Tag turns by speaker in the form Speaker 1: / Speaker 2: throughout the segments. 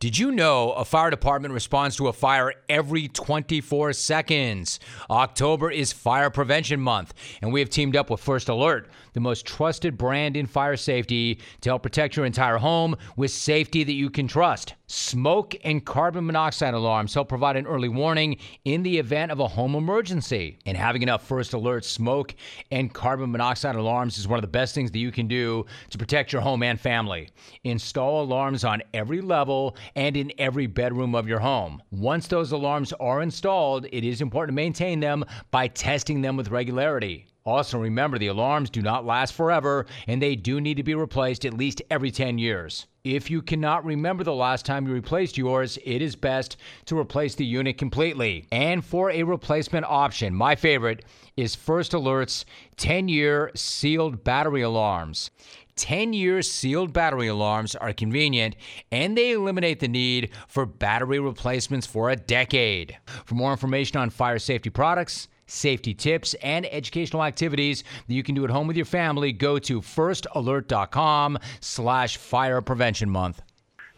Speaker 1: Did you know a fire department responds to a fire every 24 seconds? October is Fire Prevention Month, and we have teamed up with First Alert, the most trusted brand in fire safety, to help protect your entire home with safety that you can trust. Smoke and carbon monoxide alarms help provide an early warning in the event of a home emergency. And having enough First Alert smoke and carbon monoxide alarms is one of the best things that you can do to protect your home and family. Install alarms on every level and in every bedroom of your home. Once those alarms are installed, it is important to maintain them by testing them with regularity. Also, remember the alarms do not last forever and they do need to be replaced at least every 10 years. If you cannot remember the last time you replaced yours, it is best to replace the unit completely. And for a replacement option, my favorite is First Alert's 10 year sealed battery alarms. 10 year sealed battery alarms are convenient and they eliminate the need for battery replacements for a decade. For more information on fire safety products, safety tips, and educational activities that you can do at home with your family, go to firstalert.com slash fire prevention month.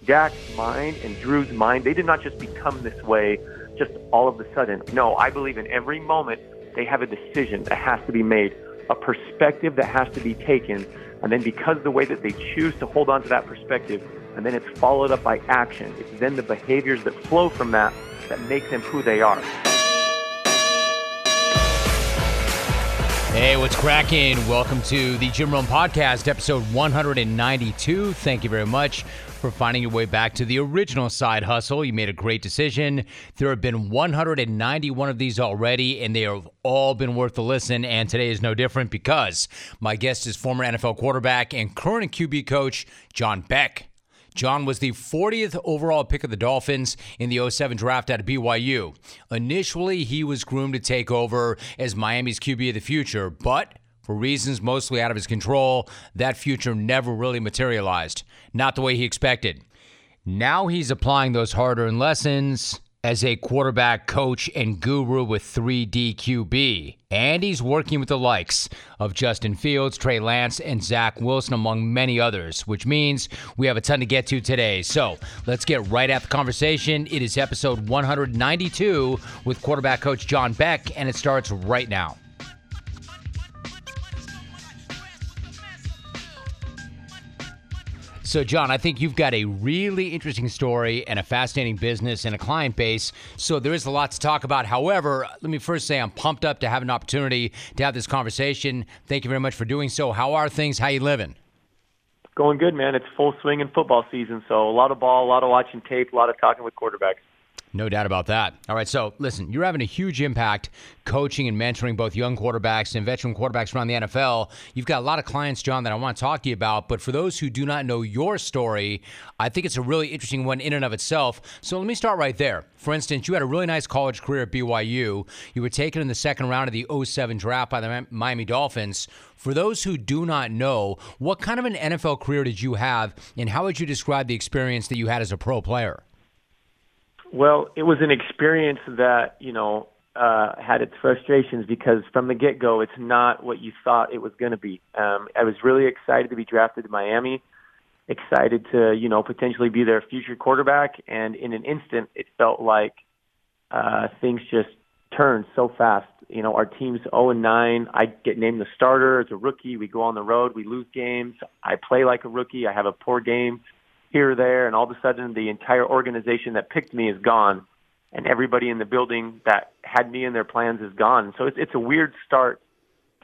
Speaker 2: Dak's mind and Drew's mind, they did not just become this way just all of a sudden. No, I believe in every moment they have a decision that has to be made, a perspective that has to be taken, and then because of the way that they choose to hold on to that perspective, and then it's followed up by action, it's then the behaviors that flow from that that make them who they are.
Speaker 1: Hey, what's cracking? Welcome to the Jim Rome Podcast, episode 192. Thank you very much for finding your way back to the original side hustle. You made a great decision. There have been 191 of these already, and they have all been worth the listen. And today is no different because my guest is former NFL quarterback and current QB coach, John Beck. John was the 40th overall pick of the Dolphins in the 07 draft at BYU. Initially, he was groomed to take over as Miami's QB of the future, but for reasons mostly out of his control, that future never really materialized. Not the way he expected. Now he's applying those hard earned lessons as a quarterback coach and guru with 3D QB. And he's working with the likes of Justin Fields, Trey Lance, and Zach Wilson, among many others, which means we have a ton to get to today. So let's get right at the conversation. It is episode 192 with quarterback coach John Beck, and it starts right now. So, John, I think you've got a really interesting story and a fascinating business and a client base. So, there is a lot to talk about. However, let me first say I'm pumped up to have an opportunity to have this conversation. Thank you very much for doing so. How are things? How you living?
Speaker 2: Going good, man. It's full swing in football season, so a lot of ball, a lot of watching tape, a lot of talking with quarterbacks.
Speaker 1: No doubt about that. All right, so listen, you're having a huge impact coaching and mentoring both young quarterbacks and veteran quarterbacks around the NFL. You've got a lot of clients, John, that I want to talk to you about. But for those who do not know your story, I think it's a really interesting one in and of itself. So let me start right there. For instance, you had a really nice college career at BYU. You were taken in the second round of the 07 draft by the Miami Dolphins. For those who do not know, what kind of an NFL career did you have, and how would you describe the experience that you had as a pro player?
Speaker 2: Well, it was an experience that, you know, uh, had its frustrations because from the get go, it's not what you thought it was going to be. Um, I was really excited to be drafted to Miami, excited to, you know, potentially be their future quarterback. And in an instant, it felt like uh, things just turned so fast. You know, our team's 0 and 9. I get named the starter as a rookie. We go on the road. We lose games. I play like a rookie. I have a poor game here or there, and all of a sudden the entire organization that picked me is gone, and everybody in the building that had me in their plans is gone. So it's it's a weird start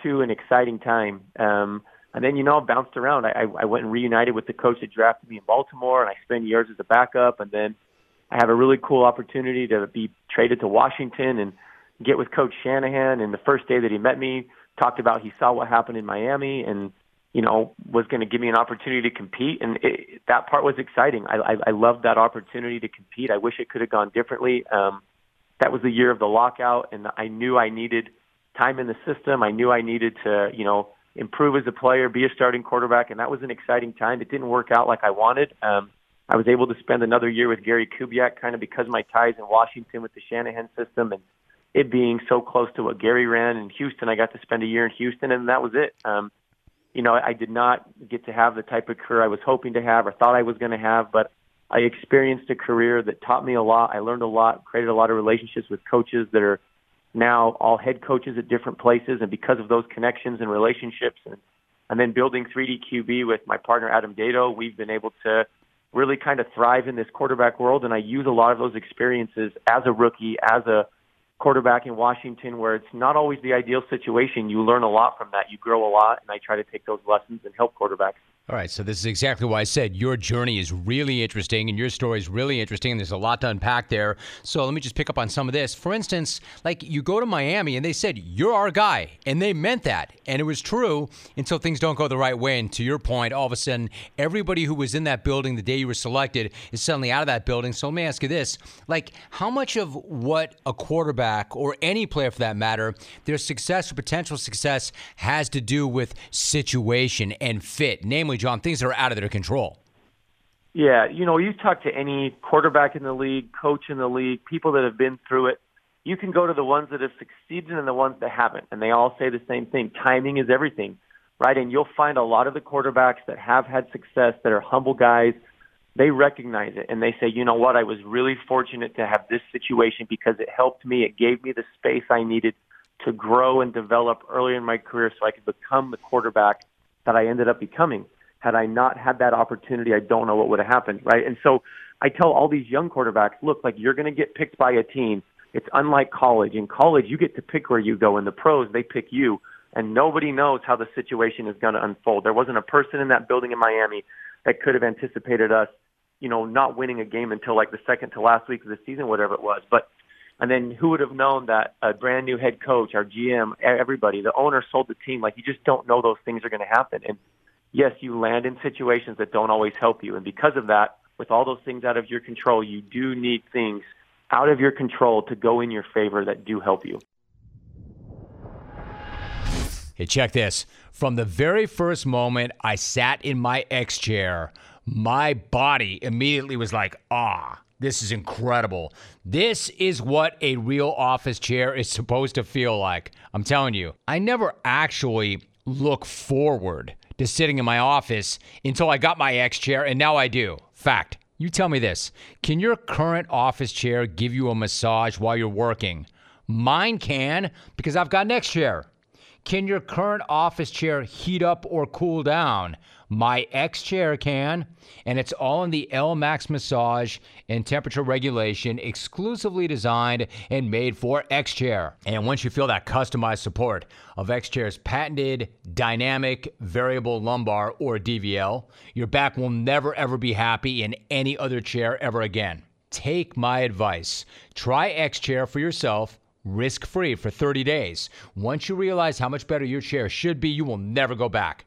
Speaker 2: to an exciting time. Um, and then you know I bounced around. I, I went and reunited with the coach that drafted me in Baltimore, and I spent years as a backup, and then I have a really cool opportunity to be traded to Washington and get with Coach Shanahan. And the first day that he met me, talked about he saw what happened in Miami and you know, was going to give me an opportunity to compete, and it, that part was exciting. I, I, I loved that opportunity to compete. I wish it could have gone differently. Um, that was the year of the lockout, and I knew I needed time in the system. I knew I needed to, you know, improve as a player, be a starting quarterback, and that was an exciting time. It didn't work out like I wanted. Um, I was able to spend another year with Gary Kubiak, kind of because of my ties in Washington with the Shanahan system, and it being so close to what Gary ran in Houston. I got to spend a year in Houston, and that was it. Um, you know, I did not get to have the type of career I was hoping to have or thought I was going to have, but I experienced a career that taught me a lot. I learned a lot, created a lot of relationships with coaches that are now all head coaches at different places. And because of those connections and relationships and, and then building 3D QB with my partner, Adam Dedeaux, we've been able to really kind of thrive in this quarterback world. And I use a lot of those experiences as a rookie, as a quarterback in Washington, where it's not always the ideal situation. You learn a lot from that. You grow a lot. And I try to take those lessons and help quarterbacks.
Speaker 1: All right, so this is exactly why I said your journey is really interesting and your story is really interesting. And there's a lot to unpack there. So let me just pick up on some of this. For instance, like you go to Miami and they said, You're our guy. And they meant that. And it was true until things don't go the right way. And to your point, all of a sudden, everybody who was in that building the day you were selected is suddenly out of that building. So let me ask you this like, how much of what a quarterback or any player for that matter, their success or potential success has to do with situation and fit, namely, John, things are out of their control.
Speaker 2: Yeah, you know, you talk to any quarterback in the league, coach in the league, people that have been through it. You can go to the ones that have succeeded and the ones that haven't, and they all say the same thing: timing is everything, right? And you'll find a lot of the quarterbacks that have had success, that are humble guys, they recognize it and they say, you know what, I was really fortunate to have this situation because it helped me. It gave me the space I needed to grow and develop early in my career so I could become the quarterback that I ended up becoming. Had I not had that opportunity, I don't know what would have happened, right? And so I tell all these young quarterbacks, look, like you're going to get picked by a team. It's unlike college. In college, you get to pick where you go. In the pros, they pick you, and nobody knows how the situation is going to unfold. There wasn't a person in that building in Miami that could have anticipated us, you know, not winning a game until like the second to last week of the season, whatever it was. But and then who would have known that a brand new head coach, our GM, everybody, the owner sold the team. Like you just don't know those things are going to happen. And yes, you land in situations that don't always help you. And because of that, with all those things out of your control, you do need things out of your control to go in your favor that do help you.
Speaker 1: Hey, check this. From the very first moment I sat in my X chair, my body immediately was like, ah, this is incredible. This is what a real office chair is supposed to feel like. I'm telling you, I never actually look forward to sitting in my office until I got my X chair, and now I do. Fact. You tell me this Can your current office chair give you a massage while you're working? Mine can because I've got an X chair. Can your current office chair heat up or cool down? My X chair can, and it's all in the ELEMAX massage and temperature regulation, exclusively designed and made for X chair. And once you feel that customized support of X chair's patented dynamic variable lumbar or DVL, your back will never ever be happy in any other chair ever again. Take my advice. Try X chair for yourself risk free for 30 days. Once you realize how much better your chair should be, you will never go back.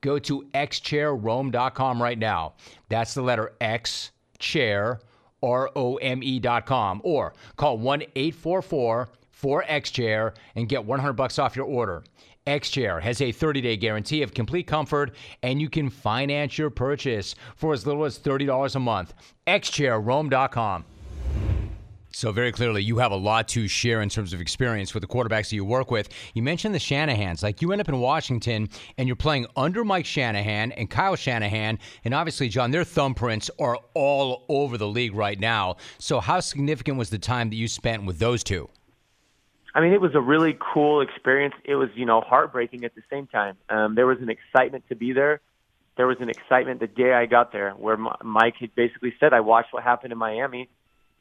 Speaker 1: Go to xchairrome.com right now. That's the letter X chair, R O M E.com, or call 1 844 4X Chair and get 100 bucks off your order. X Chair has a 30 day guarantee of complete comfort, and you can finance your purchase for as little as $30 a month. XChairRome.com. So very clearly, you have a lot to share in terms of experience with the quarterbacks that you work with. You mentioned the Shanahans. Like you end up in Washington and you're playing under Mike Shanahan and Kyle Shanahan, and obviously, John, their thumbprints are all over the league right now. So how significant was the time that you spent with those two?
Speaker 2: I mean, it was a really cool experience. It was, you know, heartbreaking at the same time. Um, there was an excitement to be there. There was an excitement the day I got there, where Mike had basically said, "I watched what happened in Miami."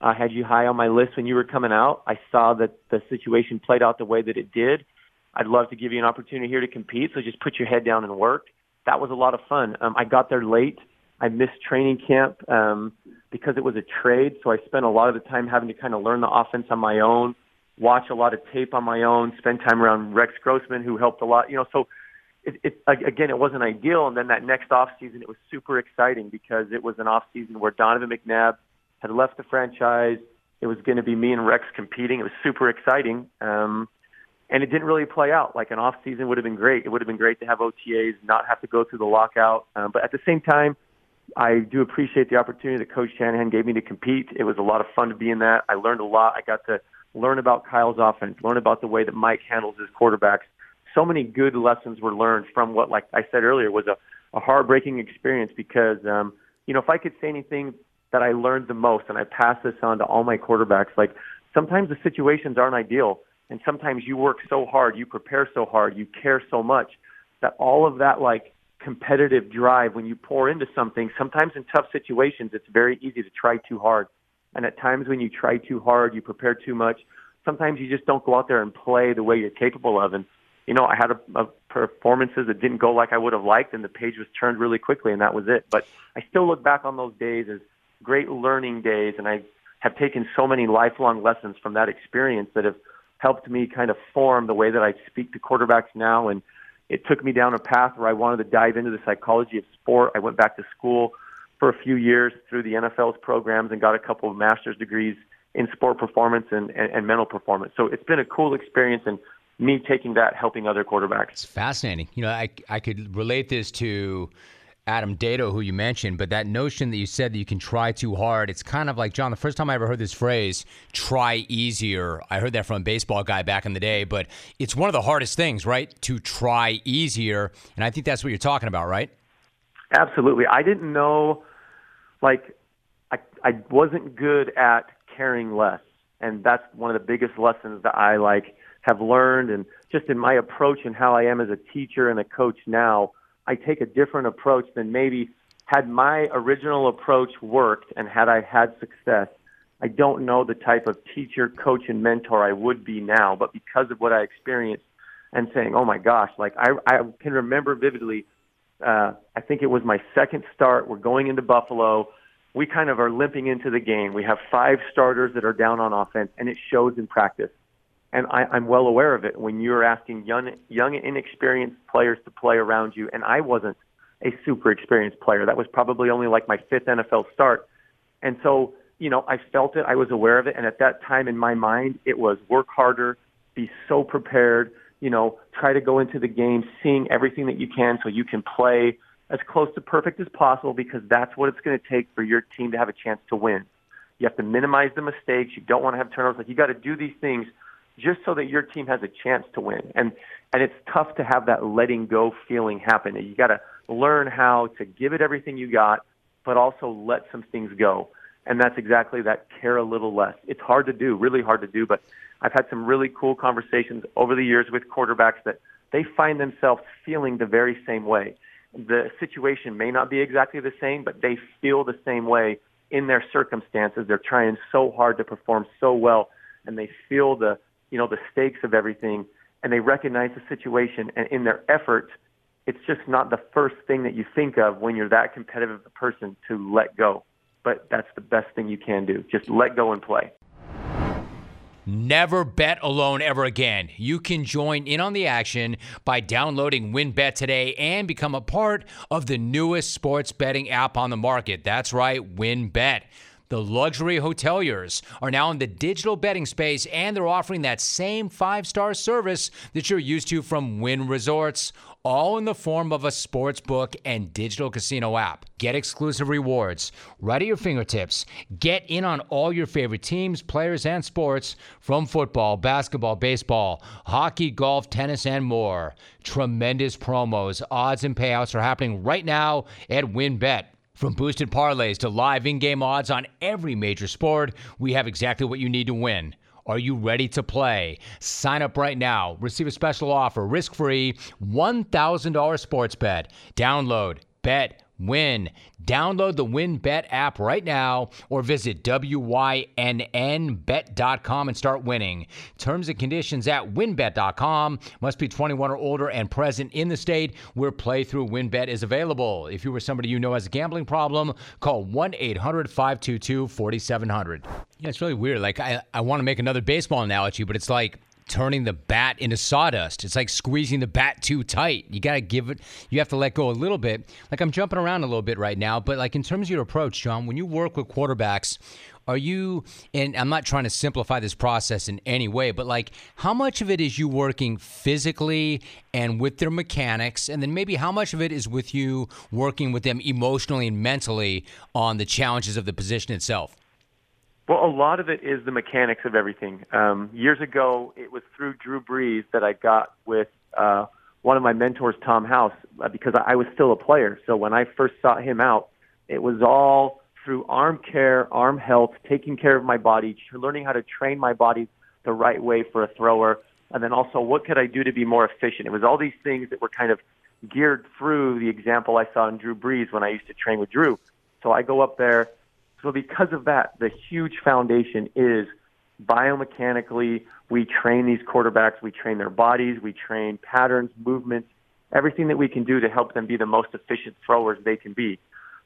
Speaker 2: I had you high on my list when you were coming out. I saw that the situation played out the way that it did. I'd love to give you an opportunity here to compete, so just put your head down and work. That was a lot of fun. Um, I got there late. I missed training camp um, because it was a trade, so I spent a lot of the time having to kind of learn the offense on my own, watch a lot of tape on my own, spend time around Rex Grossman, who helped a lot. You know, so it, it again, it wasn't ideal. And then that next off season, it was super exciting because it was an off season where Donovan McNabb – had left the franchise. It was going to be me and Rex competing. It was super exciting. Um, and it didn't really play out. Like an off season would have been great. It would have been great to have OTAs, not have to go through the lockout. Um, but at the same time, I do appreciate the opportunity that Coach Shanahan gave me to compete. It was a lot of fun to be in that. I learned a lot. I got to learn about Kyle's offense, learn about the way that Mike handles his quarterbacks. So many good lessons were learned from what, like I said earlier, was a, a heartbreaking experience because, um, you know, if I could say anything that I learned the most, and I pass this on to all my quarterbacks. Like sometimes the situations aren't ideal, and sometimes you work so hard, you prepare so hard, you care so much that all of that like competitive drive when you pour into something, sometimes in tough situations, it's very easy to try too hard. And at times when you try too hard, you prepare too much. Sometimes you just don't go out there and play the way you're capable of. And you know, I had a, a performances that didn't go like I would have liked, and the page was turned really quickly, and that was it. But I still look back on those days as great learning days, and I have taken so many lifelong lessons from that experience that have helped me kind of form the way that I speak to quarterbacks now. And it took me down a path where I wanted to dive into the psychology of sport. I went back to school for a few years through the NFL's programs and got a couple of master's degrees in sport performance and, and, and mental performance. So it's been a cool experience and me taking that, helping other quarterbacks.
Speaker 1: It's fascinating. You know, I, I could relate this to Adam Dedeaux, who you mentioned, but that notion that you said that you can try too hard, it's kind of like, John, the first time I ever heard this phrase, try easier, I heard that from a baseball guy back in the day, but it's one of the hardest things, right? To try easier. And I think that's what you're talking about, right?
Speaker 2: Absolutely. I didn't know, like, I, I wasn't good at caring less. And that's one of the biggest lessons that I, like, have learned and just in my approach and how I am as a teacher and a coach now, I take a different approach than maybe had my original approach worked and had I had success. I don't know the type of teacher, coach, and mentor I would be now, but because of what I experienced and saying, oh my gosh, like I, I can remember vividly, uh, I think it was my second start. We're going into Buffalo. We kind of are limping into the game. We have five starters that are down on offense, and it shows in practice and I, I'm well aware of it when you're asking young, young, inexperienced players to play around you. And I wasn't a super experienced player. That was probably only like my fifth NFL start. And so, you know, I felt it. I was aware of it. And at that time in my mind, it was work harder, be so prepared, you know, try to go into the game seeing everything that you can so you can play as close to perfect as possible because that's what it's going to take for your team to have a chance to win. You have to minimize the mistakes. You don't want to have turnovers. Like you got to do these things just so that your team has a chance to win. And and it's tough to have that letting go feeling happen. You got to learn how to give it everything you got, but also let some things go. And that's exactly that care a little less. It's hard to do, really hard to do, but I've had some really cool conversations over the years with quarterbacks that they find themselves feeling the very same way. The situation may not be exactly the same, but they feel the same way in their circumstances. They're trying so hard to perform so well, and they feel the you know, the stakes of everything, and they recognize the situation, and in their effort, it's just not the first thing that you think of when you're that competitive a person to let go. But that's the best thing you can do. Just let go and play.
Speaker 1: Never bet alone ever again. You can join in on the action by downloading WynnBET today and become a part of the newest sports betting app on the market. That's right, WynnBET. The luxury hoteliers are now in the digital betting space and they're offering that same five star service that you're used to from Wynn Resorts, all in the form of a sports book and digital casino app. Get exclusive rewards right at your fingertips. Get in on all your favorite teams, players, and sports from football, basketball, baseball, hockey, golf, tennis, and more. Tremendous promos, odds, and payouts are happening right now at WynnBET. From boosted parlays to live in game odds on every major sport, we have exactly what you need to win. Are you ready to play? Sign up right now. Receive a special offer risk free $1,000 sports bet. Download, bet, win. Download the WynnBET app right now or visit WYNNBet.com and start winning. Terms and conditions at WynnBET.com. Must be 21 or older and present in the state where playthrough WynnBET is available. If you were somebody you know has a gambling problem, call 1 800 522 4700. Yeah, it's really weird. Like, I, I want to make another baseball analogy, but it's like turning the bat into sawdust. It's like squeezing the bat too tight. You got to give it, you have to let go a little bit. Like I'm jumping around a little bit right now, but like in terms of your approach, John, when you work with quarterbacks, are you, and I'm not trying to simplify this process in any way, but like how much of it is you working physically and with their mechanics? And then maybe how much of it is with you working with them emotionally and mentally on the challenges of the position itself?
Speaker 2: Well, a lot of it is the mechanics of everything. Um, years ago, it was through Drew Brees that I got with uh, one of my mentors, Tom House, uh, because I was still a player. So when I first sought him out, it was all through arm care, arm health, taking care of my body, learning how to train my body the right way for a thrower, and then also what could I do to be more efficient. It was all these things that were kind of geared through the example I saw in Drew Brees when I used to train with Drew. So I go up there. So because of that, the huge foundation is biomechanically, we train these quarterbacks, we train their bodies, we train patterns, movements, everything that we can do to help them be the most efficient throwers they can be.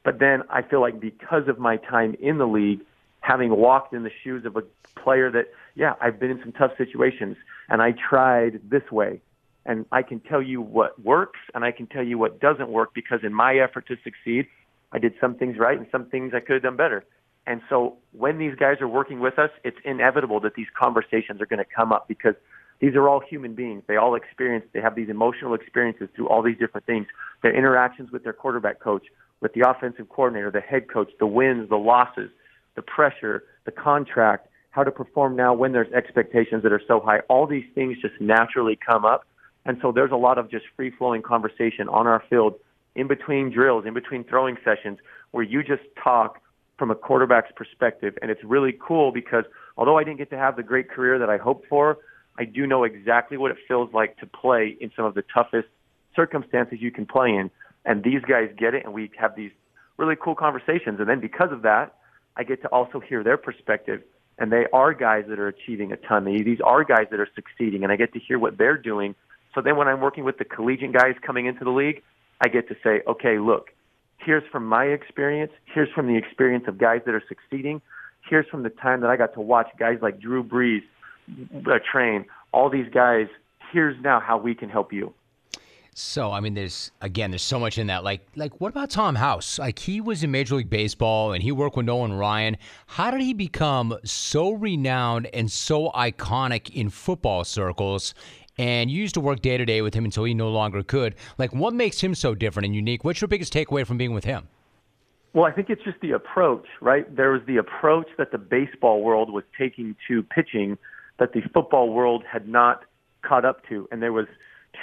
Speaker 2: But then I feel like because of my time in the league, having walked in the shoes of a player that, yeah, I've been in some tough situations and I tried this way. And I can tell you what works and I can tell you what doesn't work because in my effort to succeed, I did some things right and some things I could have done better. And so when these guys are working with us, it's inevitable that these conversations are going to come up because these are all human beings. They all experience, they have these emotional experiences through all these different things. Their interactions with their quarterback coach, with the offensive coordinator, the head coach, the wins, the losses, the pressure, the contract, how to perform now when there's expectations that are so high. All these things just naturally come up. And so there's a lot of just free flowing conversation on our field in between drills, in between throwing sessions, where you just talk from a quarterback's perspective. And it's really cool because although I didn't get to have the great career that I hoped for, I do know exactly what it feels like to play in some of the toughest circumstances you can play in. And these guys get it, and we have these really cool conversations. And then because of that, I get to also hear their perspective. And they are guys that are achieving a ton. These are guys that are succeeding, and I get to hear what they're doing. So then when I'm working with the collegiate guys coming into the league, I get to say, okay, look, here's from my experience. Here's from the experience of guys that are succeeding. Here's from the time that I got to watch guys like Drew Brees uh, train, all these guys. Here's now how we can help you.
Speaker 1: So, I mean, there's again, there's so much in that. Like, like what about Tom House? Like, he was in Major League Baseball and he worked with Nolan Ryan. How did he become so renowned and so iconic in football circles? And you used to work day to day with him until he no longer could. Like, what makes him so different and unique? What's your biggest takeaway from being with him?
Speaker 2: Well, I think it's just the approach, right? There was the approach that the baseball world was taking to pitching that the football world had not caught up to, and there was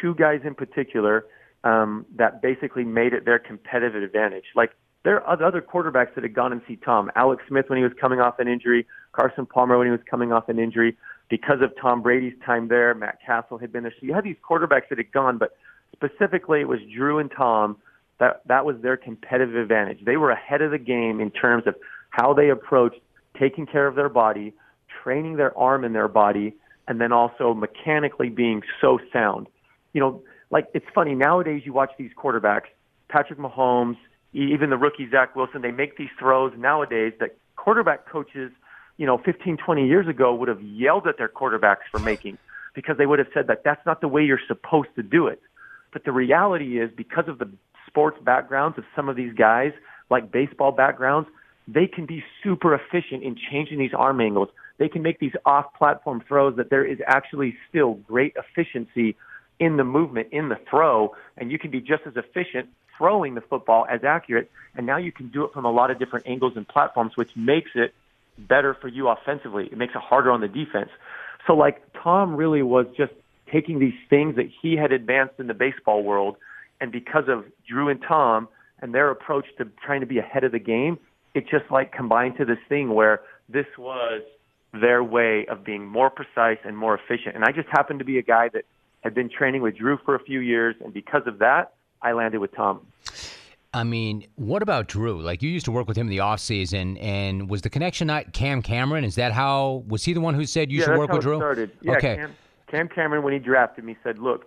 Speaker 2: two guys in particular um, that basically made it their competitive advantage. Like there are other quarterbacks that had gone and see Tom. Alex Smith when he was coming off an injury, Carson Palmer when he was coming off an injury because of Tom Brady's time there. Matt Cassel had been there. So you had these quarterbacks that had gone, but specifically it was Drew and Tom that that was their competitive advantage. They were ahead of the game in terms of how they approached taking care of their body, training their arm and their body, and then also mechanically being so sound. You know, like it's funny nowadays you watch these quarterbacks, Patrick Mahomes, even the rookie Zach Wilson, they make these throws nowadays that quarterback coaches – you know, 15, 20 years ago would have yelled at their quarterbacks for making because they would have said that that's not the way you're supposed to do it. But the reality is because of the sports backgrounds of some of these guys, like baseball backgrounds, they can be super efficient in changing these arm angles. They can make these off-platform throws that there is actually still great efficiency in the movement, in the throw, and you can be just as efficient throwing the football as accurate. And now you can do it from a lot of different angles and platforms, which makes it better for you offensively. It makes it harder on the defense. So like Tom really was just taking these things that he had advanced in the baseball world and because of Drew and Tom and their approach to trying to be ahead of the game, it just like combined to this thing where this was their way of being more precise and more efficient. And I just happened to be a guy that had been training with Drew for a few years and because of that, I landed with Tom.
Speaker 1: I mean, what about Drew? Like you used to work with him in the off season, and was the connection not Cam Cameron? Is that how was he the one who said you
Speaker 2: yeah,
Speaker 1: should work with Drew?
Speaker 2: Started. Yeah,
Speaker 1: okay.
Speaker 2: Cam, Cam Cameron, when he drafted me, said, "Look,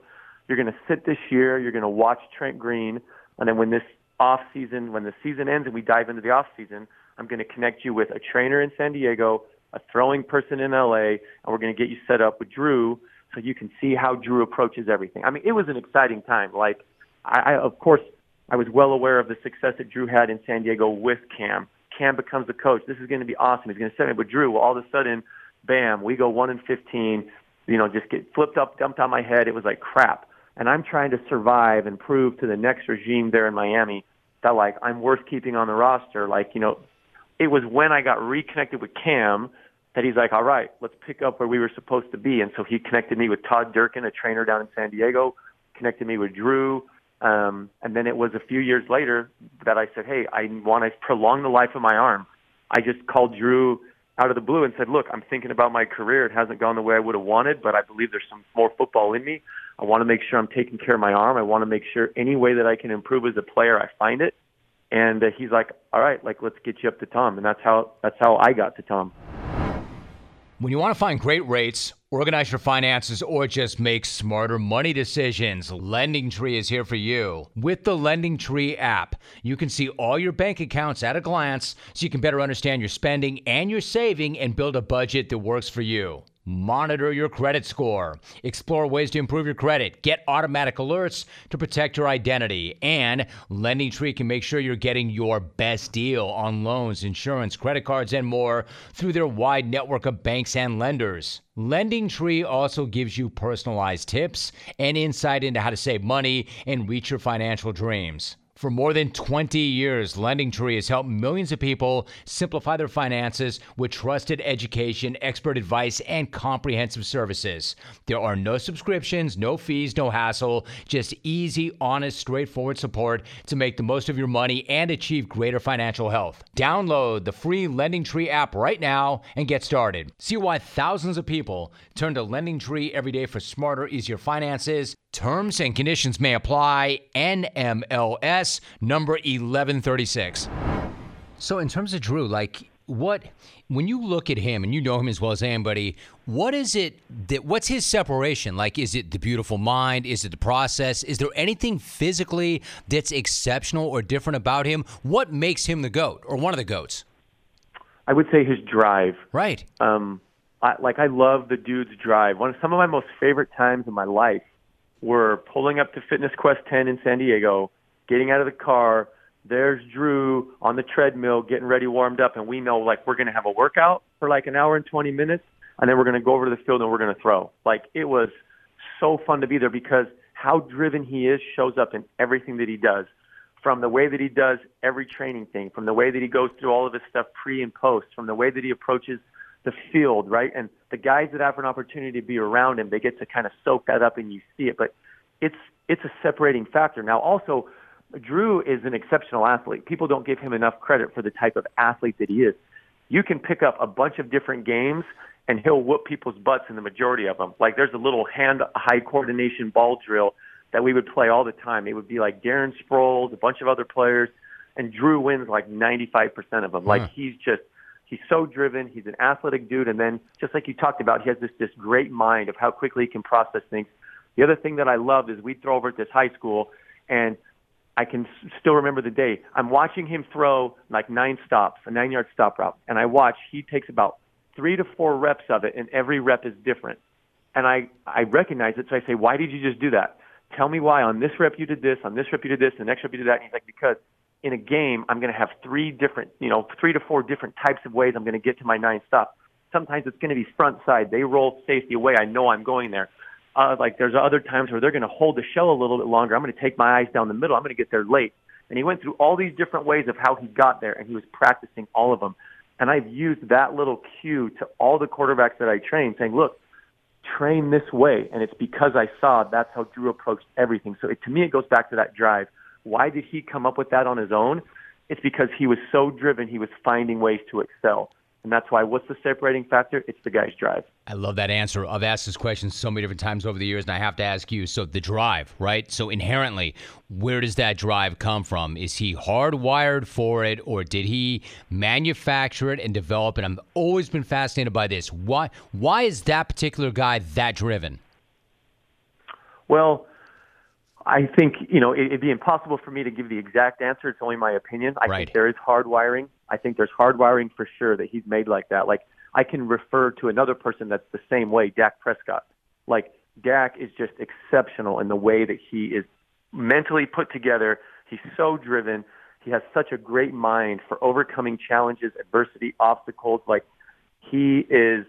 Speaker 2: you're going to sit this year. You're going to watch Trent Green, and then when this off season, when the season ends and we dive into the off season, I'm going to connect you with a trainer in San Diego, a throwing person in LA, and we're going to get you set up with Drew so you can see how Drew approaches everything. I mean, it was an exciting time. Like, I, I of course." I was well aware of the success that Drew had in San Diego with Cam. Cam becomes the coach. This is going to be awesome. He's going to set me with Drew. Well, all of a sudden, bam, we go one and fifteen. You know, just get flipped up, dumped on my head. It was like crap. And I'm trying to survive and prove to the next regime there in Miami that like I'm worth keeping on the roster. Like you know, it was when I got reconnected with Cam that he's like, all right, let's pick up where we were supposed to be. And so he connected me with Todd Durkin, a trainer down in San Diego, connected me with Drew, Um, and then it was a few years later that I said, "Hey, I want to prolong the life of my arm." I just called Drew out of the blue and said, "Look, I'm thinking about my career. It hasn't gone the way I would have wanted, but I believe there's some more football in me. I want to make sure I'm taking care of my arm. I want to make sure any way that I can improve as a player, I find it." And uh, he's like, "All right, like let's get you up to Tom." And that's how that's how I got to Tom.
Speaker 1: When you want to find great rates, organize your finances, or just make smarter money decisions, Lending Tree is here for you. With the Lending Tree app, you can see all your bank accounts at a glance so you can better understand your spending and your saving and build a budget that works for you. Monitor your credit score. Explore ways to improve your credit. Get automatic alerts to protect your identity. And Lending Tree can make sure you're getting your best deal on loans, insurance, credit cards, and more through their wide network of banks and lenders. Lending Tree also gives you personalized tips and insight into how to save money and reach your financial dreams. For more than 20 years, Lending Tree has helped millions of people simplify their finances with trusted education, expert advice, and comprehensive services. There are no subscriptions, no fees, no hassle, just easy, honest, straightforward support to make the most of your money and achieve greater financial health. Download the free Lending Tree app right now and get started. See why thousands of people turn to Lending Tree every day for smarter, easier finances. Terms and conditions may apply. NMLS number 1136. So, in terms of Drew, like, what, when you look at him and you know him as well as anybody, what is it that, what's his separation? Like, is it the beautiful mind? Is it the process? Is there anything physically that's exceptional or different about him? What makes him the GOAT or one of the GOATs?
Speaker 2: I would say his drive.
Speaker 1: Right.
Speaker 2: Um, I, like, I love the dude's drive. One of some of my most favorite times in my life were pulling up to Fitness Quest 10 in San Diego, getting out of the car. There's Drew on the treadmill getting ready, warmed up, and we know like we're going to have a workout for like an hour and 20 minutes, and then we're going to go over to the field and we're going to throw. Like it was so fun to be there because how driven he is shows up in everything that he does. From the way that he does every training thing, from the way that he goes through all of his stuff pre and post, from the way that he approaches the field, right? And the guys that have an opportunity to be around him, they get to kind of soak that up and you see it. But it's it's a separating factor. Now, also, Drew is an exceptional athlete. People don't give him enough credit for the type of athlete that he is. You can pick up a bunch of different games and he'll whoop people's butts in the majority of them. Like there's a little hand-eye coordination ball drill that we would play all the time. It would be like Darren Sproles, a bunch of other players, and Drew wins like 95% of them. Like hmm. he's just He's so driven. He's an athletic dude, and then just like you talked about, he has this this great mind of how quickly he can process things. The other thing that I loved is we'd throw over at this high school, and I can still remember the day. I'm watching him throw like nine stops, a nine yard stop route, and I watch. He takes about three to four reps of it, and every rep is different. And I I recognize it, so I say, "Why did you just do that? Tell me why. On this rep you did this. On this rep you did this. The next rep you did that." And he's like, "Because in a game, I'm going to have three different, you know, three to four different types of ways I'm going to get to my nine stops. Sometimes it's going to be front side. They roll safety away. I know I'm going there. Uh, like there's other times where they're going to hold the shell a little bit longer. I'm going to take my eyes down the middle. I'm going to get there late. And he went through all these different ways of how he got there, and he was practicing all of them. And I've used that little cue to all the quarterbacks that I train, saying, "Look, train this way." And it's because I saw that's how Drew approached everything. So it, to me, it goes back to that drive. Why did he come up with that on his own? It's because he was so driven, he was finding ways to excel. And that's why what's the separating factor? It's the guy's drive.
Speaker 1: I love that answer. I've asked this question so many different times over the years, and I have to ask you. So, the drive, right? So, inherently, where does that drive come from? Is he hardwired for it, or did he manufacture it and develop it? I've always been fascinated by this. Why, why is that particular guy that driven?
Speaker 2: Well, I think you know it'd be impossible for me to give the exact answer. It's only my opinion. I
Speaker 1: right.
Speaker 2: think there is hardwiring. I think there's hardwiring for sure that he's made like that. Like I can refer to another person that's the same way, Dak Prescott. Like Dak is just exceptional in the way that he is mentally put together. He's so driven. He has such a great mind for overcoming challenges, adversity, obstacles. Like he is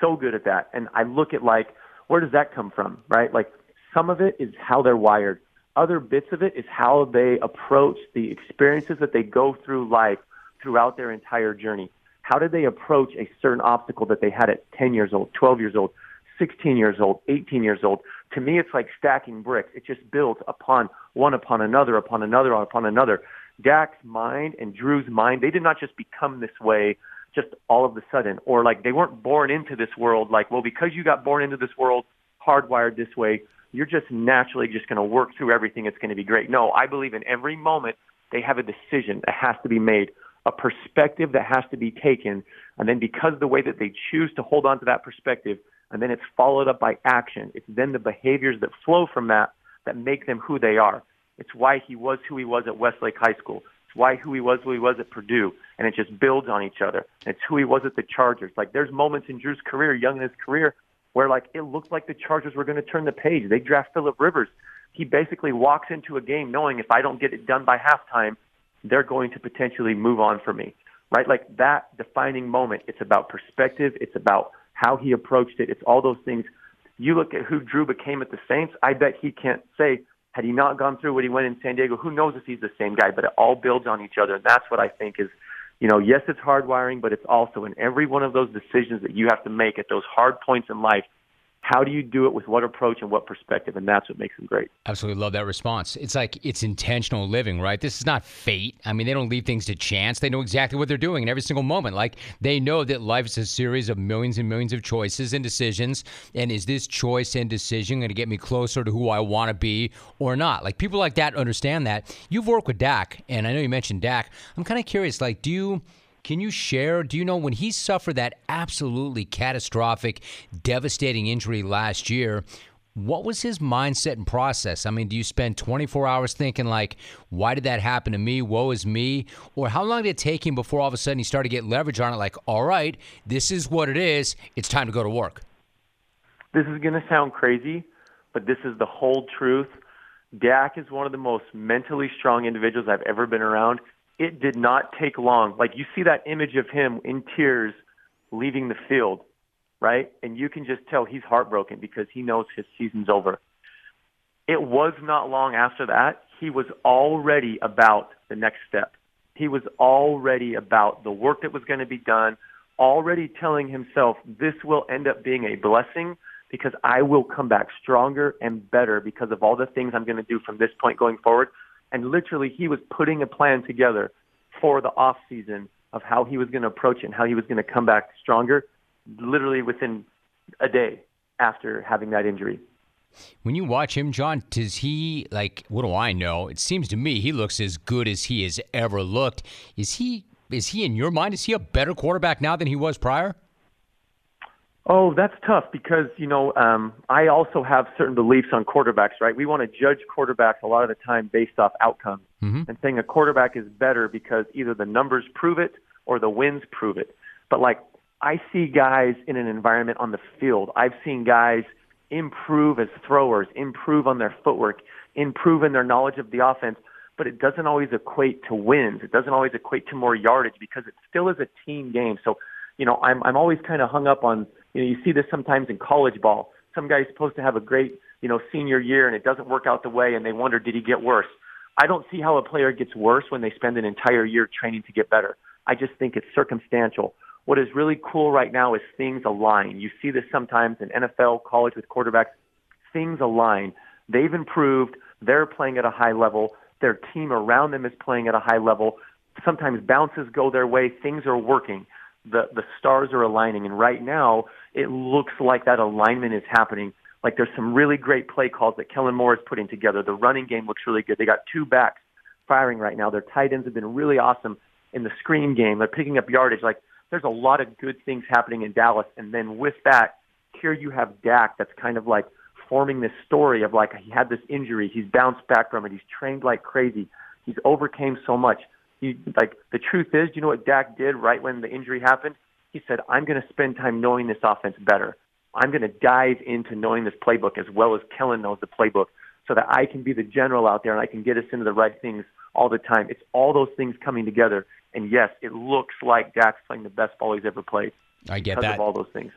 Speaker 2: so good at that. And I look at like where does that come from, right? Like some of it is how they're wired. Other bits of it is how they approach the experiences that they go through life throughout their entire journey. How did they approach a certain obstacle that they had at 10 years old, 12 years old, 16 years old, 18 years old. To me, it's like stacking bricks. It just builds upon one upon another, upon another, upon another. Dak's mind and Drew's mind, they did not just become this way just all of a sudden, or like they weren't born into this world. Like, well, because you got born into this world, hardwired this way, you're just naturally just going to work through everything. It's going to be great. No, I believe in every moment they have a decision that has to be made, a perspective that has to be taken, and then because of the way that they choose to hold on to that perspective, and then it's followed up by action. It's then the behaviors that flow from that that make them who they are. It's why he was who he was at Westlake High School. It's why who he was who he was at Purdue, and it just builds on each other. And It's who he was at the Chargers. Like there's moments in Drew's career, young in his career, where like it looked like the Chargers were going to turn the page. They draft Philip Rivers. He basically walks into a game knowing if I don't get it done by halftime, they're going to potentially move on for me. Right? Like that defining moment, it's about perspective, it's about how he approached it, it's all those things. You look at who Drew became at the Saints, I bet he can't say had he not gone through what he went in San Diego, who knows if he's the same guy, but it all builds on each other. And that's what I think is, you know, yes, it's hardwiring, but it's also in every one of those decisions that you have to make at those hard points in life how do you do it with what approach and what perspective? And that's what makes them great.
Speaker 1: Absolutely love that response. It's like it's intentional living right? This is not fate. I mean they don't leave things to chance. They know exactly what they're doing in every single moment. Like they know that life is a series of millions and millions of choices and decisions. And is this choice and decision going to get me closer to who i want to be or not? Like people like that understand that. You've worked with dak and i know you mentioned dak. I'm kind of curious like do you can you share? Do you know when he suffered that absolutely catastrophic, devastating injury last year? What was his mindset and process? I mean, do you spend 24 hours thinking, like, why did that happen to me? Woe is me? Or how long did it take him before all of a sudden he started to get leverage on it, like, all right, this is what it is. It's time to go to work?
Speaker 2: This is going to sound crazy, but this is the whole truth. Dak is one of the most mentally strong individuals I've ever been around it did not take long. Like you see that image of him in tears leaving the field, right? And you can just tell he's heartbroken because he knows his season's over. It was not long after that, he was already about the next step. He was already about the work that was going to be done, already telling himself, this will end up being a blessing because I will come back stronger and better because of all the things I'm going to do from this point going forward and literally he was putting a plan together for the off season of how he was going to approach it and how he was going to come back stronger literally within a day after having that injury.
Speaker 1: When you watch him, John, does he like what do I know? It seems to me he looks as good as he has ever looked. Is he is he in your mind is he a better quarterback now than he was prior?
Speaker 2: Oh, that's tough because you know um, I also have certain beliefs on quarterbacks. Right, we want to judge quarterbacks a lot of the time based off outcomes, mm-hmm. and saying a quarterback is better because either the numbers prove it or the wins prove it. But like I see guys in an environment on the field, I've seen guys improve as throwers, improve on their footwork, improve in their knowledge of the offense. But it doesn't always equate to wins. It doesn't always equate to more yardage because it still is a team game. So, you know, I'm I'm always kind of hung up on you know, you see this sometimes in college ball. Some guy's supposed to have a great, you know, senior year and it doesn't work out the way and they wonder, did he get worse? I don't see how a player gets worse when they spend an entire year training to get better. I just think it's circumstantial. What is really cool right now is things align. You see this sometimes in NFL, college with quarterbacks. Things align. They've improved. They're playing at a high level. Their team around them is playing at a high level. Sometimes bounces go their way. Things are working the the stars are aligning, and right now it looks like that alignment is happening. Like there's some really great play calls that Kellen Moore is putting together. The running game looks really good. They got two backs firing right now. Their tight ends have been really awesome in the screen game. They're picking up yardage. Like there's a lot of good things happening in Dallas, and then with that, here you have Dak. That's kind of like forming this story of like he had this injury, he's bounced back from it, he's trained like crazy, he's overcame so much you like the truth is, you know what Dak did right when the injury happened? He said, "I'm going to spend time knowing this offense better. I'm going to dive into knowing this playbook as well as Kellen knows the playbook, so that I can be the general out there and I can get us into the right things all the time. It's all those things coming together. And yes, it looks like Dak's playing the best ball he's ever played.
Speaker 1: I get
Speaker 2: because
Speaker 1: that.
Speaker 2: Of all those things.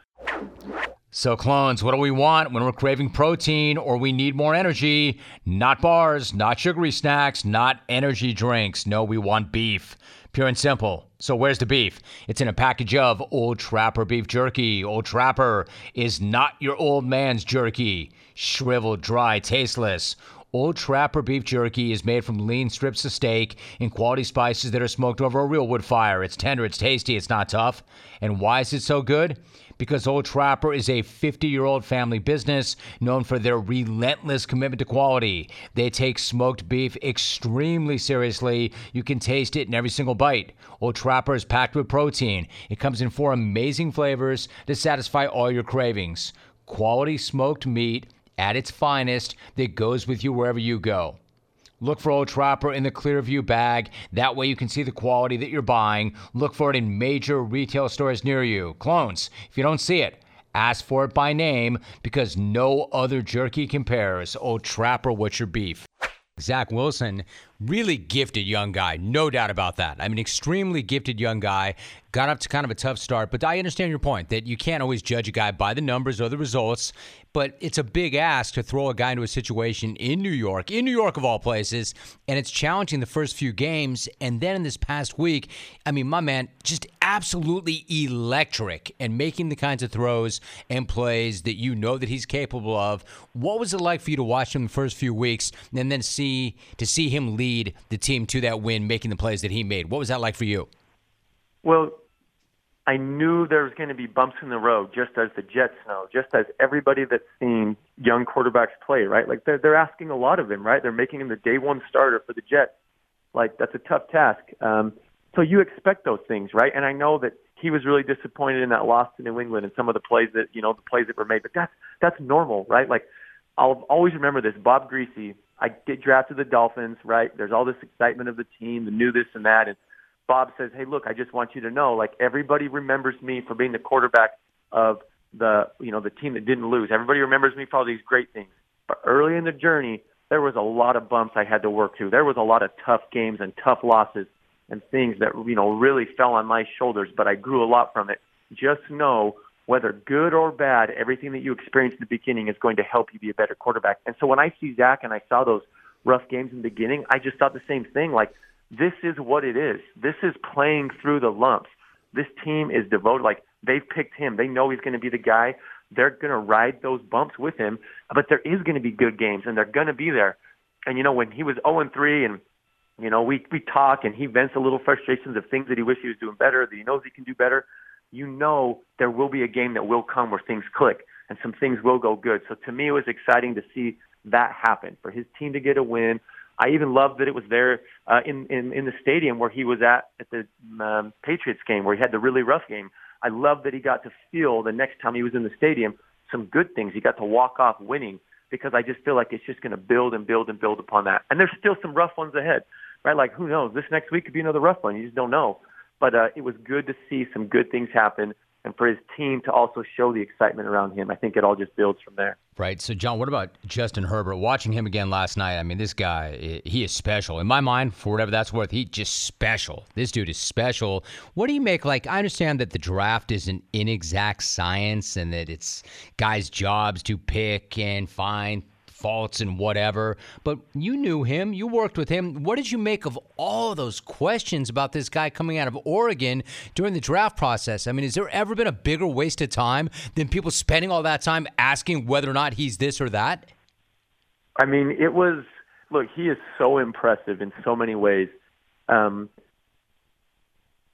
Speaker 1: So, clones, what do we want when we're craving protein or we need more energy? Not bars, not sugary snacks, not energy drinks. No, we want beef. Pure and simple. So, where's the beef? It's in a package of Old Trapper beef jerky. Old Trapper is not your old man's jerky. Shriveled, dry, tasteless. Old Trapper beef jerky is made from lean strips of steak and quality spices that are smoked over a real wood fire. It's tender, it's tasty, it's not tough. And why is it so good? because Old Trapper is a 50 year old family business known for their relentless commitment to quality. They take smoked beef extremely seriously. You can taste it in every single bite. Old Trapper is packed with protein. It comes in four amazing flavors to satisfy all your cravings. Quality smoked meat at its finest that goes with you wherever you go. Look for Old Trapper in the Clearview bag. That way you can see the quality that you're buying. Look for it in major retail stores near you. Clones, if you don't see it, ask for it by name because no other jerky compares. Old Trapper, what's your beef? Zach Wilson, really gifted young guy, no doubt about that. I mean, extremely gifted young guy. Got up to kind of a tough start, but I understand your point that you can't always judge a guy by the numbers or the results. But it's a big ask to throw a guy into a situation in New York, in New York of all places, and it's challenging the first few games. And then in this past week, I mean, my man, just absolutely electric and making the kinds of throws and plays that you know that he's capable of. What was it like for you to watch him the first few weeks and then see to see him lead the team to that win, making the plays that he made? What was that like for you?
Speaker 2: Well, I knew there was going to be bumps in the road, just as the Jets know, just as everybody that's seen young quarterbacks play, right? Like they're they're asking a lot of him, right? They're making him the day one starter for the Jets. Like that's a tough task. Um, so you expect those things, right? And I know that he was really disappointed in that loss to New England and some of the plays that you know the plays that were made, but that's that's normal, right? Like I'll always remember this. Bob Griese, I get drafted the Dolphins, right? There's all this excitement of the team, the new this and that, and Bob says, "Hey, look, I just want you to know, like everybody remembers me for being the quarterback of the, you know, the team that didn't lose. Everybody remembers me for all these great things. But early in the journey, there was a lot of bumps I had to work through. There was a lot of tough games and tough losses and things that, you know, really fell on my shoulders, but I grew a lot from it. Just know whether good or bad, everything that you experience in the beginning is going to help you be a better quarterback. And so when I see Zach and I saw those rough games in the beginning, I just thought the same thing. Like this is what it is. This is playing through the lumps. This team is devoted. Like they've picked him. They know he's going to be the guy. They're going to ride those bumps with him. But there is going to be good games, and they're going to be there. And you know, when he was 0 and 3, and you know, we we talk, and he vents a little frustrations of things that he wishes he was doing better, that he knows he can do better. You know, there will be a game that will come where things click and some things will go good. So to me, it was exciting to see that happen for his team to get a win I even loved that it was there uh, in, in in the stadium where he was at at the um, Patriots game where he had the really rough game. I love that he got to feel the next time he was in the stadium some good things. He got to walk off winning because I just feel like it's just going to build and build and build upon that. And there's still some rough ones ahead, right? Like who knows? This next week could be another rough one. You just don't know. But uh, it was good to see some good things happen and for his team to also show the excitement around him. I think it all just builds from there.
Speaker 1: Right. So, John, what about Justin Herbert? Watching him again last night, I mean, this guy, he is special. In my mind, for whatever that's worth, he just special. This dude is special. What do you make? Like, I understand that the draft is an inexact science and that it's guys' jobs to pick and find faults and whatever. But you knew him, you worked with him. What did you make of all those questions about this guy coming out of Oregon during the draft process? I mean, has there ever been a bigger waste of time than people spending all that time asking whether or not he's this or that?
Speaker 2: I mean, it was look, he is so impressive in so many ways. Um,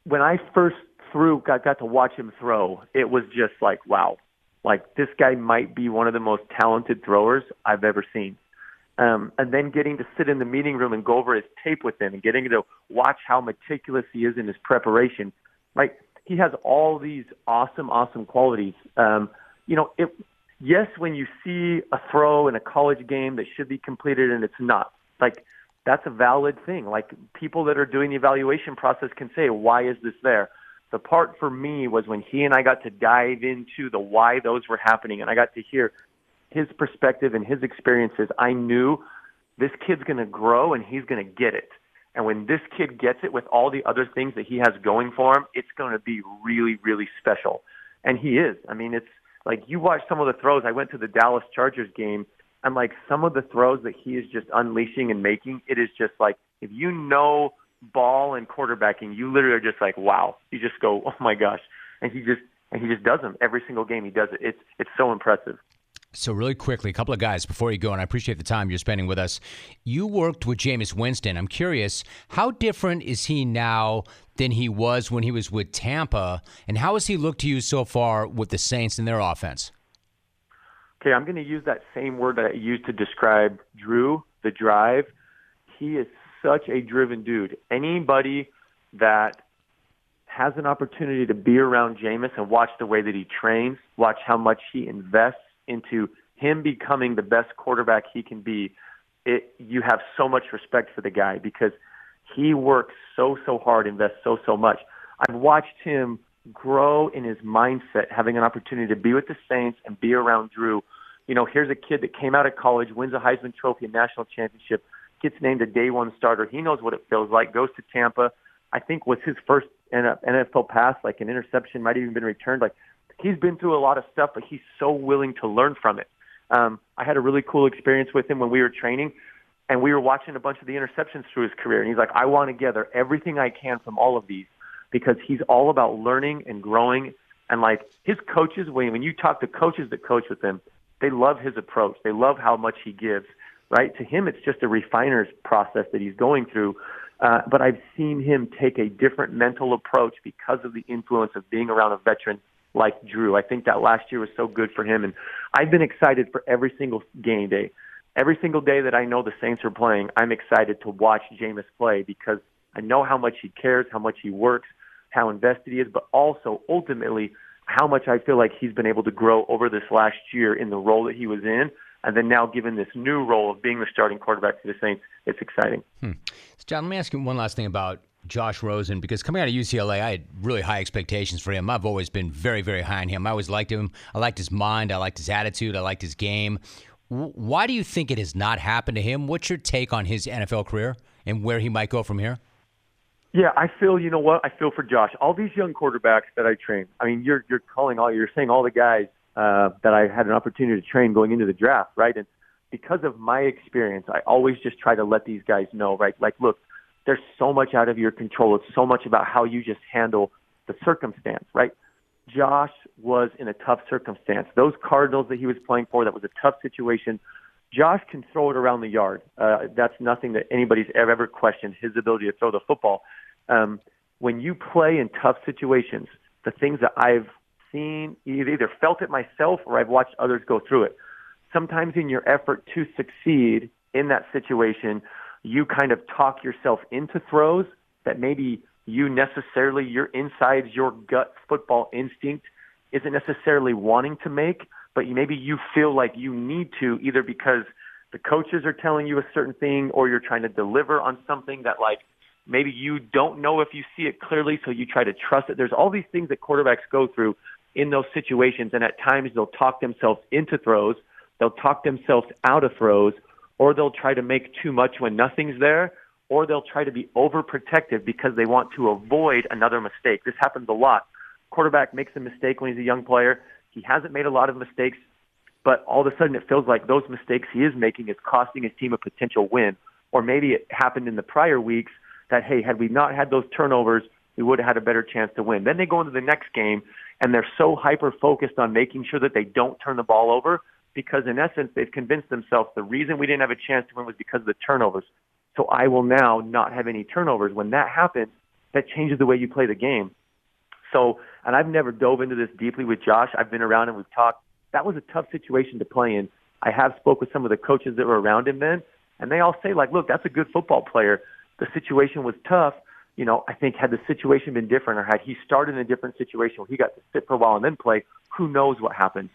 Speaker 2: when I first threw, got, got to watch him throw, it was just like, wow, like this guy might be one of the most talented throwers I've ever seen. Um, and then getting to sit in the meeting room and go over his tape with him and getting to watch how meticulous he is in his preparation. Like he has all these awesome, awesome qualities. Um, you know, it, yes, when you see a throw in a college game that should be completed and it's not, like that's a valid thing. Like people that are doing the evaluation process can say, why is this there? The part for me was when he and I got to dive into the why those were happening, and I got to hear his perspective and his experiences. I knew this kid's going to grow and he's going to get it. And when this kid gets it with all the other things that he has going for him, it's going to be really, really special. And he is. I mean, it's Like you watch some of the throws. I went to the Dallas Chargers game, and like some of the throws that he is just unleashing and making, it is just like if you know ball and quarterbacking, you literally are just like, wow. You just go, oh my gosh, and he just and he just does them every single game. He does it. It's it's so impressive.
Speaker 1: So, really quickly, a couple of guys before you go, and I appreciate the time you're spending with us. You worked with Jameis Winston. I'm curious, how different is he now than he was when he was with Tampa? And how has he looked to you so far with the Saints and their offense?
Speaker 2: Okay, I'm going to use that same word that I used to describe Drew, the drive. He is such a driven dude. Anybody that has an opportunity to be around Jameis and watch the way that he trains, watch how much he invests into him becoming the best quarterback he can be, it you have so much respect for the guy because he works so so hard, invests so so much. I've watched him grow in his mindset, having an opportunity to be with the Saints and be around Drew. You know, here's a kid that came out of college, wins a Heisman Trophy, a national championship, gets named a day one starter. He knows what it feels like. Goes to Tampa. I think was his first NFL pass, like an interception, might have even been returned. Like he's been through a lot of stuff, but he's so willing to learn from it. Um, I had a really cool experience with him when we were training, and we were watching a bunch of the interceptions through his career. And he's like, I want to gather everything I can from all of these because he's all about learning and growing. And like his coaches, when when you talk to coaches that coach with him, they love his approach. They love how much he gives. Right to him, it's just a refiner's process that he's going through. Uh, but I've seen him take a different mental approach because of the influence of being around a veteran like Drew. I think that last year was so good for him, and I've been excited for every single game day. Every single day that I know the Saints are playing, I'm excited to watch Jameis play because I know how much he cares, how much he works, how invested he is, but also ultimately how much I feel like he's been able to grow over this last year in the role that he was in. And then now, given this new role of being the starting quarterback for the Saints, it's exciting.
Speaker 1: Hmm. So John, let me ask you one last thing about Josh Rosen because coming out of UCLA, I had really high expectations for him. I've always been very, very high on him. I always liked him. I liked his mind. I liked his attitude. I liked his game. Why do you think it has not happened to him? What's your take on his NFL career and where he might go from here?
Speaker 2: Yeah, I feel you know what I feel for Josh. All these young quarterbacks that I train. I mean, you're you're calling all you're saying all the guys uh, that I had an opportunity to train going into the draft, right? And because of my experience, I always just try to let these guys know, right? Like, look, there's so much out of your control. It's so much about how you just handle the circumstance, right? Josh was in a tough circumstance. Those Cardinals that he was playing for, that was a tough situation. Josh can throw it around the yard. Uh, that's nothing that anybody's ever, ever questioned his ability to throw the football. Um, when you play in tough situations, the things that I've seen, either felt it myself or I've watched others go through it. Sometimes in your effort to succeed in that situation, you kind of talk yourself into throws that maybe you necessarily, your insides, your gut football instinct isn't necessarily wanting to make, but maybe you feel like you need to either because the coaches are telling you a certain thing or you're trying to deliver on something that like maybe you don't know if you see it clearly, so you try to trust it. There's all these things that quarterbacks go through in those situations, and at times they'll talk themselves into throws, they'll talk themselves out of throws, or they'll try to make too much when nothing's there, or they'll try to be overprotective because they want to avoid another mistake. This happens a lot. Quarterback makes a mistake when he's a young player. He hasn't made a lot of mistakes, but all of a sudden it feels like those mistakes he is making is costing his team a potential win. Or maybe it happened in the prior weeks that, hey, had we not had those turnovers, we would have had a better chance to win. Then they go into the next game and they're so hyper focused on making sure that they don't turn the ball over because in essence they've convinced themselves the reason we didn't have a chance to win was because of the turnovers. So I will now not have any turnovers. When that happens, that changes the way you play the game. So, and I've never dove into this deeply with Josh. I've been around and we've talked. That was a tough situation to play in. I have spoke with some of the coaches that were around him then, and they all say like, "Look, that's a good football player. The situation was tough. You know, I think had the situation been different, or had he started in a different situation where he got to sit for a while and then play, who knows what happens."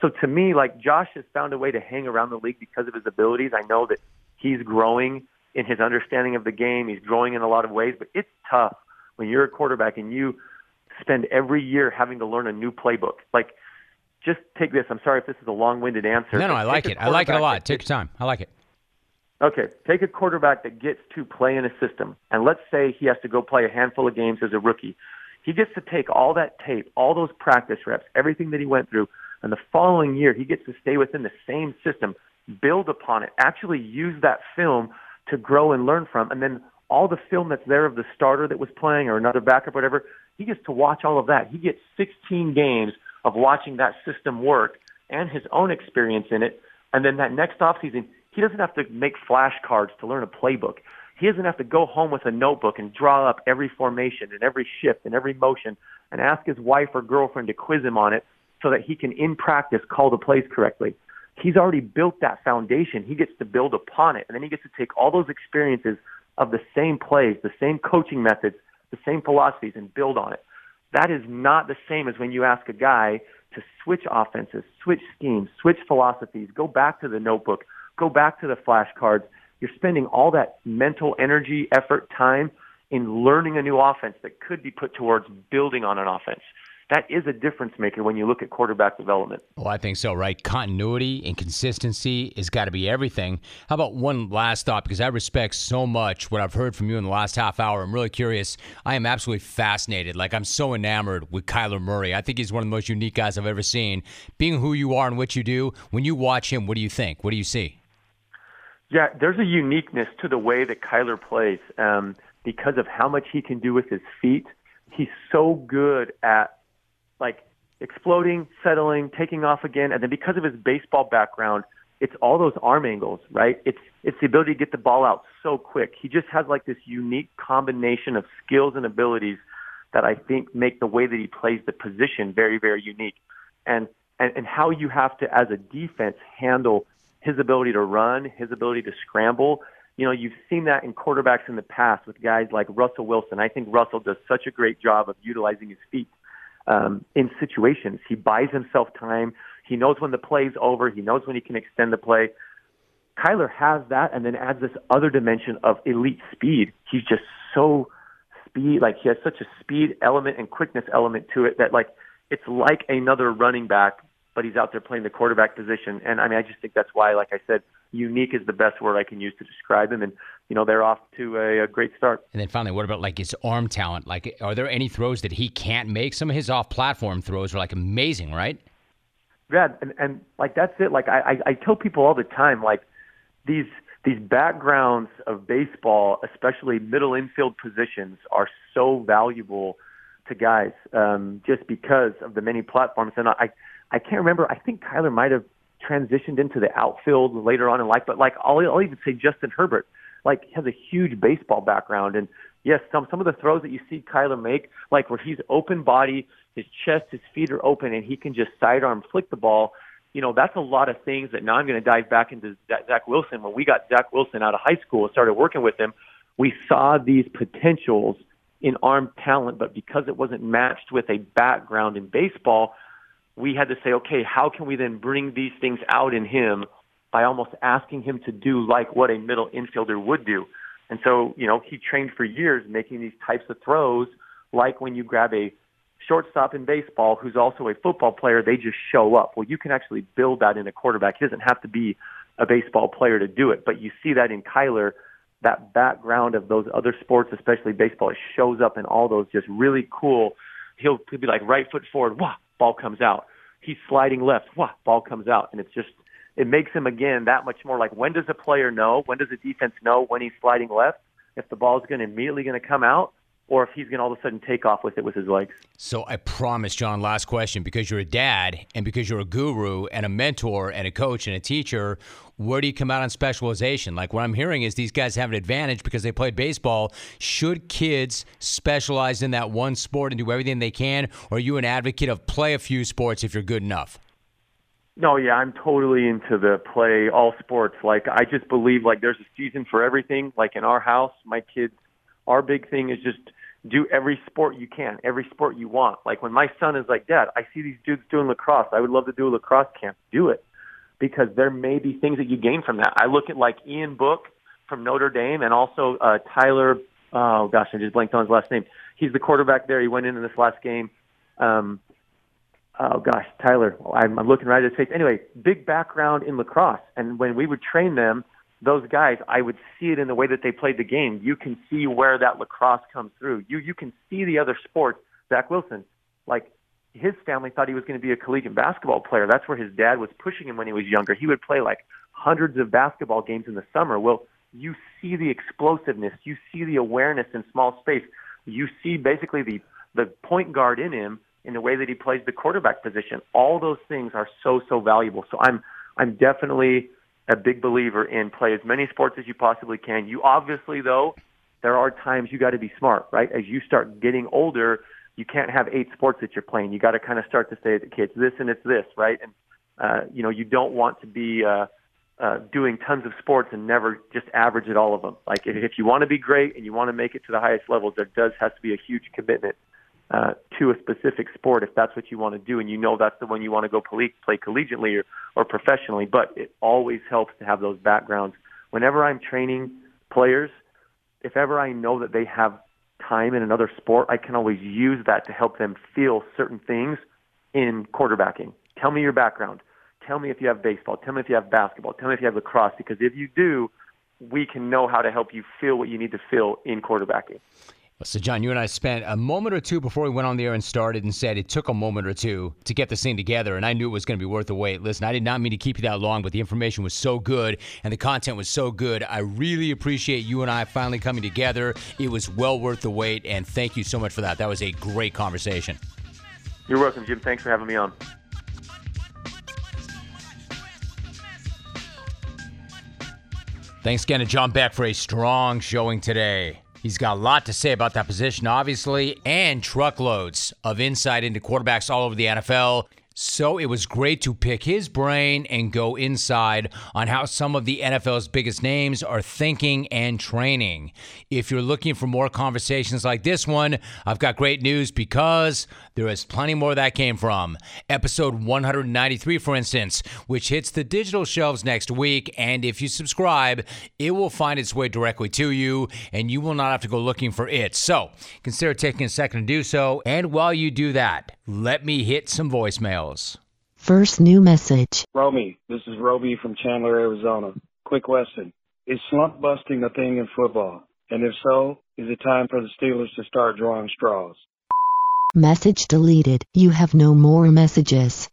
Speaker 2: So to me, like Josh has found a way to hang around the league because of his abilities. I know that he's growing in his understanding of the game. He's growing in a lot of ways, but it's tough when you're a quarterback and you spend every year having to learn a new playbook. Like, just take this. I'm sorry if this is a long-winded answer.
Speaker 1: No, no, I like it. I like it a lot. Take your time. I like it.
Speaker 2: Okay, take a quarterback that gets to play in a system, and let's say he has to go play a handful of games as a rookie. He gets to take all that tape, all those practice reps, everything that he went through, And the following year, he gets to stay within the same system, build upon it, actually use that film to grow and learn from. And then all the film that's there of the starter that was playing or another backup, whatever, he gets to watch all of that. He gets 16 games of watching that system work and his own experience in it. And then that next offseason, he doesn't have to make flashcards to learn a playbook. He doesn't have to go home with a notebook and draw up every formation and every shift and every motion and ask his wife or girlfriend to quiz him on it so that he can, in practice, call the plays correctly. He's already built that foundation. He gets to build upon it. And then he gets to take all those experiences of the same plays, the same coaching methods, the same philosophies, and build on it. That is not the same as when you ask a guy to switch offenses, switch schemes, switch philosophies, go back to the notebook, go back to the flashcards. You're spending all that mental energy, effort, time in learning a new offense that could be put towards building on an offense that is a difference maker when you look at quarterback development.
Speaker 1: Well, I think so, right? Continuity and consistency has got to be everything. How about one last thought? Because I respect so much what I've heard from you in the last half hour. I'm really curious. I am absolutely fascinated. Like, I'm so enamored with Kyler Murray. I think he's one of the most unique guys I've ever seen. Being who you are and what you do, when you watch him, what do you think? What do you see?
Speaker 2: Yeah, there's a uniqueness to the way that Kyler plays um, because of how much he can do with his feet. He's so good at like exploding, settling, taking off again, and then because of his baseball background, it's all those arm angles, right? It's it's the ability to get the ball out so quick. He just has like this unique combination of skills and abilities that I think make the way that he plays the position very, very unique. And and, and how you have to, as a defense, handle his ability to run, his ability to scramble. You know, you've seen that in quarterbacks in the past with guys like Russell Wilson. I think Russell does such a great job of utilizing his feet um, in situations. He buys himself time. He knows when the play's over. He knows when he can extend the play. Kyler has that, and then adds this other dimension of elite speed. He's just so speed, like he has such a speed element and quickness element to it that like it's like another running back, but he's out there playing the quarterback position. And I mean, I just think that's why, like I said, unique is the best word I can use to describe him. And you know they're off to a, a, great start.
Speaker 1: And then finally, what about like his arm talent? Like, are there any throws that he can't make? Some of his off-platform throws are like amazing, right?
Speaker 2: Yeah, and and like that's it. Like I I, I tell people all the time, like these these backgrounds of baseball, especially middle infield positions, are so valuable to guys um, just because of the many platforms. And I I can't remember. I think Kyler might have transitioned into the outfield later on in life, but like I'll, I'll even say Justin Herbert like has a huge baseball background and yes, some some of the throws that you see Kyler make, like where he's open body, his chest, his feet are open, and he can just sidearm flick the ball. You know, that's a lot of things that now I'm going to dive back into Zach Wilson. When we got Zach Wilson out of high school and started working with him, we saw these potentials in arm talent, but because it wasn't matched with a background in baseball, we had to say, okay, how can we then bring these things out in him by almost asking him to do like what a middle infielder would do. And so, you know, he trained for years making these types of throws, like when you grab a shortstop in baseball who's also a football player, they just show up. Well, you can actually build that in a quarterback. He doesn't have to be a baseball player to do it, but you see that in Kyler, that background of those other sports, especially baseball, it shows up in all those just really cool. He'll, be like right foot forward, wah, ball comes out. He's sliding left, wah, ball comes out, and it's just it makes him again that much more like when does a player know? When does a defense know when he's sliding left? If the ball is going to immediately going to come out, or if he's going to all of a sudden take off with it with his legs.
Speaker 1: So I promise, John, last question because you're a dad and because you're a guru and a mentor and a coach and a teacher, where do you come out on specialization? Like what I'm hearing is these guys have an advantage because they played baseball. Should kids specialize in that one sport and do everything they can? Or are you an advocate of play a few sports if you're good enough?
Speaker 2: No, yeah, I'm totally into the play all sports. Like I just believe like there's a season for everything. Like in our house, my kids, our big thing is just do every sport you can, every sport you want. Like when my son is like, Dad, I see these dudes doing lacrosse. I would love to do a lacrosse camp. Do it. Because there may be things that you gain from that. I look at like Ian Book from Notre Dame and also uh Tyler oh gosh, I just blanked on his last name. He's the quarterback there. He went in in this last game. Um oh gosh, Tyler, I'm, I'm looking right at his face. Anyway, big background in lacrosse, and when we would train them, those guys, I would see it in the way that they played the game. You can see where that lacrosse comes through. You you can see the other sports. Zach Wilson, like his family thought he was going to be a collegiate basketball player. That's where his dad was pushing him when he was younger. He would play like hundreds of basketball games in the summer. Well, you see the explosiveness, you see the awareness in small space, you see basically the the point guard in him in the way that he plays the quarterback position. All those things are so so valuable. So I'm I'm definitely a big believer in play as many sports as you possibly can. You obviously though there are times you got to be smart, right? As you start getting older, you can't have eight sports that you're playing. You got to kind of start to say to the kids, this and it's this, right? And uh, you know, you don't want to be uh, uh, doing tons of sports and never just average at all of them. Like if, if you want to be great and you want to make it to the highest levels, there does have to be a huge commitment uh, to a specific sport if that's what you want to do and you know that's the one you want to go play, play collegiately or, or professionally. But it always helps to have those backgrounds. Whenever I'm training players, if ever I know that they have time in another sport, I can always use that to help them feel certain things in quarterbacking. Tell me your background. Tell me if you have baseball. Tell me if you have basketball. Tell me if you have lacrosse. Because if you do, we can know how to help you feel what you need to feel in quarterbacking.
Speaker 1: So, John, you and I spent a moment or two before we went on the air and started and said it took a moment or two to get this thing together, and I knew it was going to be worth the wait. Listen, I did not mean to keep you that long, but the information was so good and the content was so good. I really appreciate you and I finally coming together. It was well worth the wait, and thank you so much for that. That was a great conversation.
Speaker 2: You're welcome, Jim. Thanks for having me on.
Speaker 1: Thanks again to John Beck for a strong showing today. He's got a lot to say about that position, obviously, and truckloads of insight into quarterbacks all over the NFL. So it was great to pick his brain and go inside on how some of the NFL's biggest names are thinking and training. If you're looking for more conversations like this one, I've got great news because there is plenty more that came from. Episode 193, for instance, which hits the digital shelves next week. And if you subscribe, it will find its way directly to you and you will not have to go looking for it. So consider taking a second to do so. And while you do that, let me hit some voicemails.
Speaker 3: First new message.
Speaker 4: Romy, this is Roby from Chandler, Arizona. Quick question. Is slump busting a thing in football? And if so, is it time for the Steelers to start drawing straws?
Speaker 3: Message deleted. You have no more messages.